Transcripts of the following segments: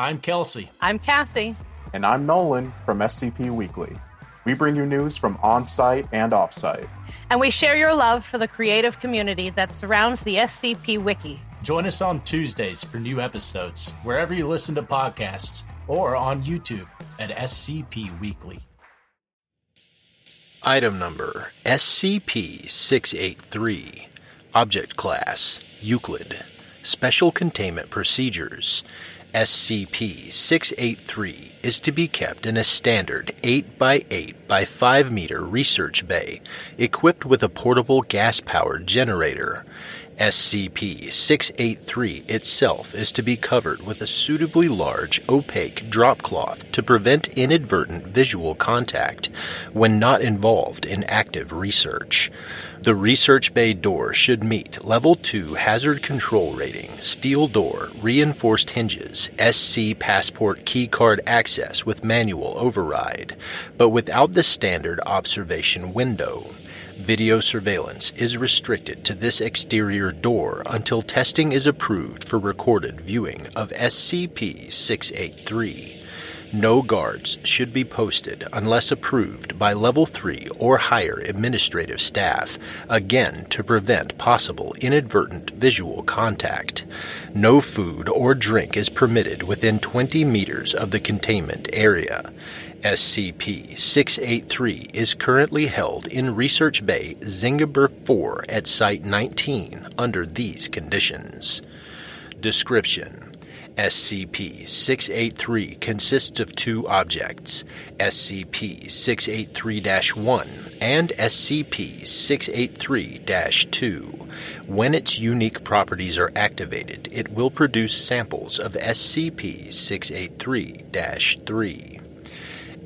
I'm Kelsey. I'm Cassie. And I'm Nolan from SCP Weekly. We bring you news from on site and off site. And we share your love for the creative community that surrounds the SCP Wiki. Join us on Tuesdays for new episodes, wherever you listen to podcasts, or on YouTube at SCP Weekly. Item number SCP 683. Object Class Euclid. Special Containment Procedures. SCP 683 is to be kept in a standard 8x8 by 5 meter research bay equipped with a portable gas powered generator. SCP 683 itself is to be covered with a suitably large, opaque drop cloth to prevent inadvertent visual contact when not involved in active research. The research bay door should meet Level 2 hazard control rating, steel door, reinforced hinges, SC passport keycard access with manual override, but without the standard observation window. Video surveillance is restricted to this exterior door until testing is approved for recorded viewing of SCP 683. No guards should be posted unless approved by Level 3 or higher administrative staff, again to prevent possible inadvertent visual contact. No food or drink is permitted within 20 meters of the containment area. SCP 683 is currently held in Research Bay Zingibur 4 at Site 19 under these conditions. Description SCP 683 consists of two objects SCP 683 1 and SCP 683 2. When its unique properties are activated, it will produce samples of SCP 683 3.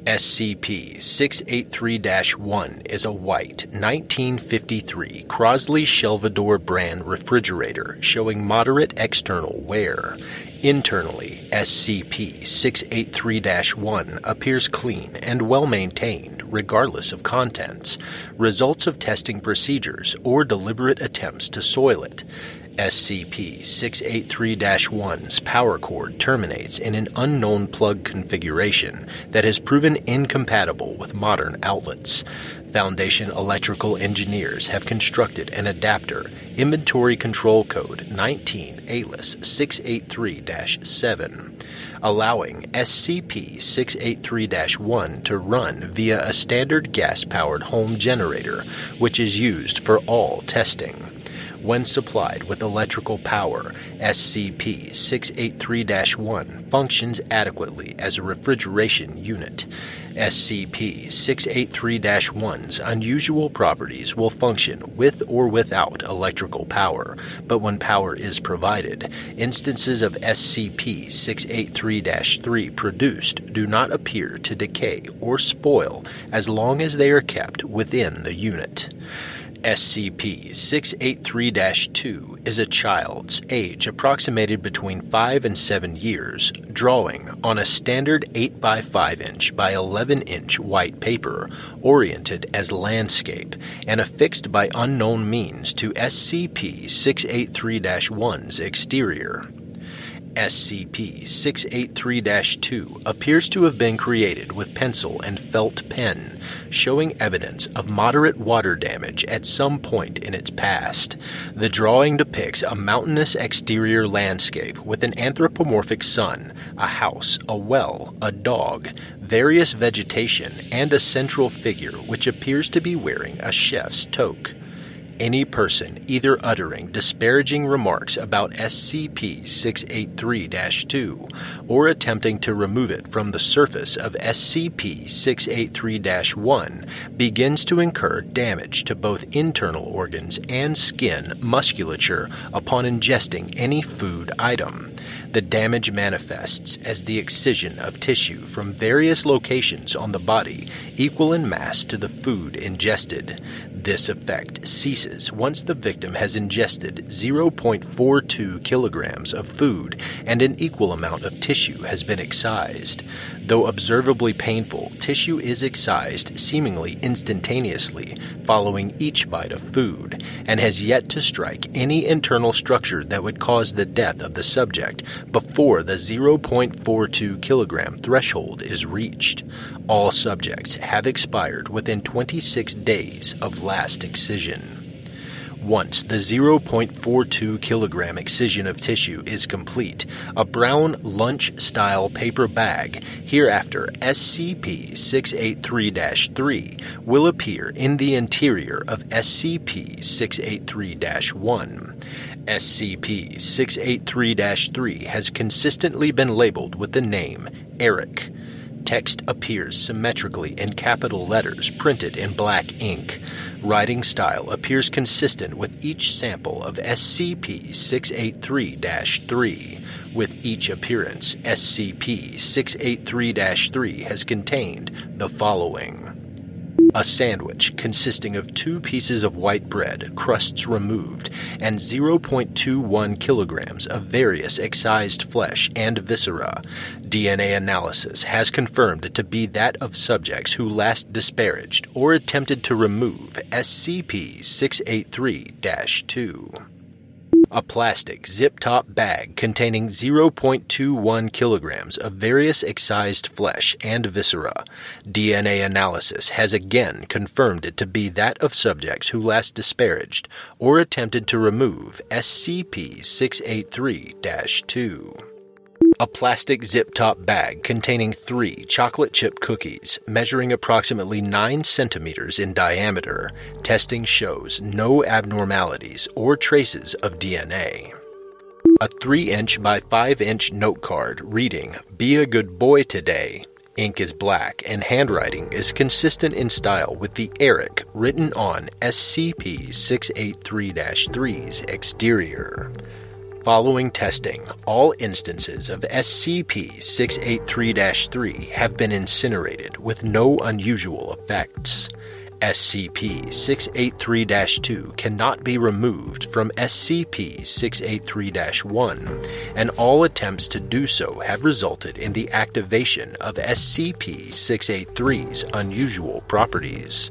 SCP 683 1 is a white 1953 Crosley Shelvador brand refrigerator showing moderate external wear. Internally, SCP 683 1 appears clean and well maintained, regardless of contents, results of testing procedures, or deliberate attempts to soil it. SCP 683 1's power cord terminates in an unknown plug configuration that has proven incompatible with modern outlets. Foundation electrical engineers have constructed an adapter, inventory control code 19 ALIS 683 7, allowing SCP 683 1 to run via a standard gas powered home generator, which is used for all testing. When supplied with electrical power, SCP 683 1 functions adequately as a refrigeration unit. SCP 683 1's unusual properties will function with or without electrical power, but when power is provided, instances of SCP 683 3 produced do not appear to decay or spoil as long as they are kept within the unit. SCP 683 2 is a child's age approximated between 5 and 7 years, drawing on a standard 8 by 5 inch by 11 inch white paper, oriented as landscape, and affixed by unknown means to SCP 683 1's exterior. SCP 683 2 appears to have been created with pencil and felt pen, showing evidence of moderate water damage at some point in its past. The drawing depicts a mountainous exterior landscape with an anthropomorphic sun, a house, a well, a dog, various vegetation, and a central figure which appears to be wearing a chef's toque any person either uttering disparaging remarks about SCP 683 2 or attempting to remove it from the surface of SCP 683 1 begins to incur damage to both internal organs and skin musculature upon ingesting any food item. The damage manifests as the excision of tissue from various locations on the body equal in mass to the food ingested. This effect ceases once the victim has ingested 0.42 kilograms of food and an equal amount of tissue has been excised. Though observably painful, tissue is excised seemingly instantaneously following each bite of food, and has yet to strike any internal structure that would cause the death of the subject before the 0.42 kilogram threshold is reached. All subjects have expired within 26 days of last excision. Once the 0.42 kilogram excision of tissue is complete, a brown lunch style paper bag, hereafter SCP 683 3, will appear in the interior of SCP 683 1. SCP 683 3 has consistently been labeled with the name Eric. Text appears symmetrically in capital letters printed in black ink. Writing style appears consistent with each sample of SCP 683 3. With each appearance, SCP 683 3 has contained the following a sandwich consisting of two pieces of white bread, crusts removed, and 0.21 kilograms of various excised flesh and viscera. DNA analysis has confirmed it to be that of subjects who last disparaged or attempted to remove SCP 683 2 a plastic zip top bag containing 0.21 kilograms of various excised flesh and viscera. DNA analysis has again confirmed it to be that of subjects who last disparaged or attempted to remove SCP 683 2 a plastic zip top bag containing three chocolate chip cookies measuring approximately 9 centimeters in diameter. Testing shows no abnormalities or traces of DNA. A 3 inch by 5 inch note card reading, Be a good boy today. Ink is black and handwriting is consistent in style with the Eric written on SCP 683 3's exterior. Following testing, all instances of SCP 683 3 have been incinerated with no unusual effects. SCP 683 2 cannot be removed from SCP 683 1, and all attempts to do so have resulted in the activation of SCP 683's unusual properties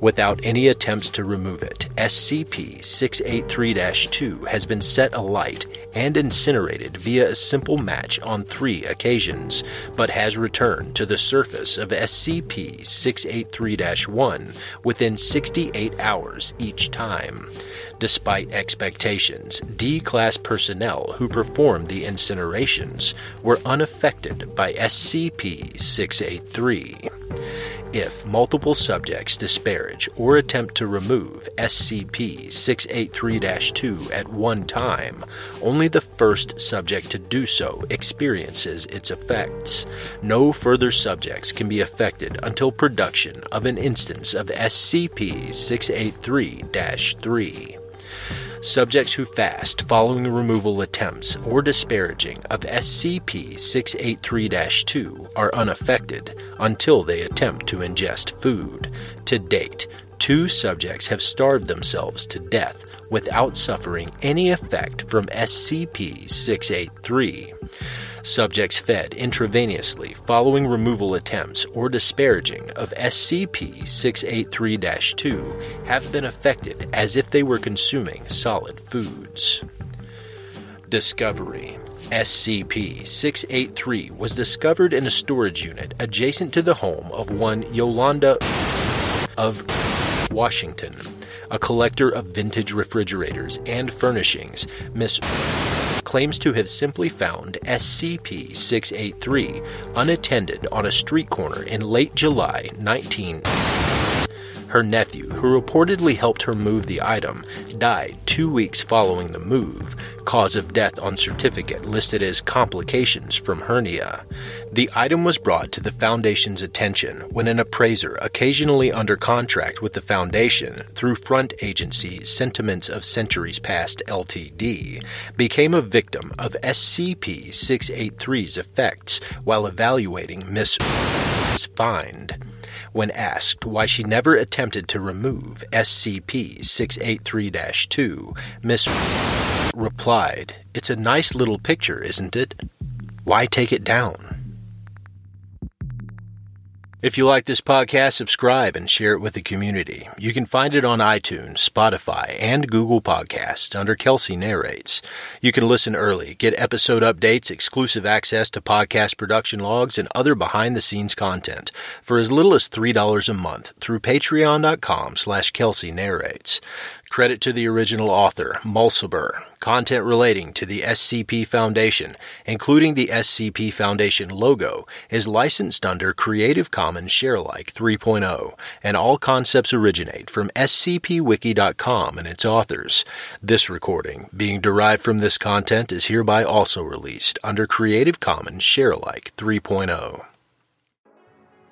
without any attempts to remove it. SCP 683 2 has been set alight and incinerated via a simple match on three occasions, but has returned to the surface of SCP 683 1 within 68 hours each time. Despite expectations, D Class personnel who performed the incinerations were unaffected by SCP 683. If multiple subjects disparage or attempt to remove SCP 683 2 at one time, only the first subject to do so experiences its effects. No further subjects can be affected until production of an instance of SCP 683 3. Subjects who fast following removal attempts or disparaging of SCP 683 2 are unaffected until they attempt to ingest food. To date, two subjects have starved themselves to death without suffering any effect from SCP 683. Subjects fed intravenously following removal attempts or disparaging of SCP 683 2 have been affected as if they were consuming solid foods. Discovery SCP 683 was discovered in a storage unit adjacent to the home of one Yolanda of Washington, a collector of vintage refrigerators and furnishings. Miss claims to have simply found SCP 683 unattended on a street corner in late July 19. Her nephew, who reportedly helped her move the item, died two weeks following the move. Cause of death on certificate listed as complications from hernia. The item was brought to the Foundation's attention when an appraiser, occasionally under contract with the Foundation through front agency Sentiments of Centuries Past LTD, became a victim of SCP 683's effects while evaluating Miss find. When asked why she never attempted to remove SCP 683 2, Miss replied, It's a nice little picture, isn't it? Why take it down? If you like this podcast, subscribe and share it with the community. You can find it on iTunes, Spotify, and Google Podcasts under Kelsey Narrates. You can listen early, get episode updates, exclusive access to podcast production logs, and other behind-the-scenes content for as little as $3 a month through patreon.com slash Kelsey Narrates. Credit to the original author, Mulciber. Content relating to the SCP Foundation, including the SCP Foundation logo, is licensed under Creative Commons Sharealike 3.0, and all concepts originate from scpwiki.com and its authors. This recording, being derived from this content, is hereby also released under Creative Commons Sharealike 3.0.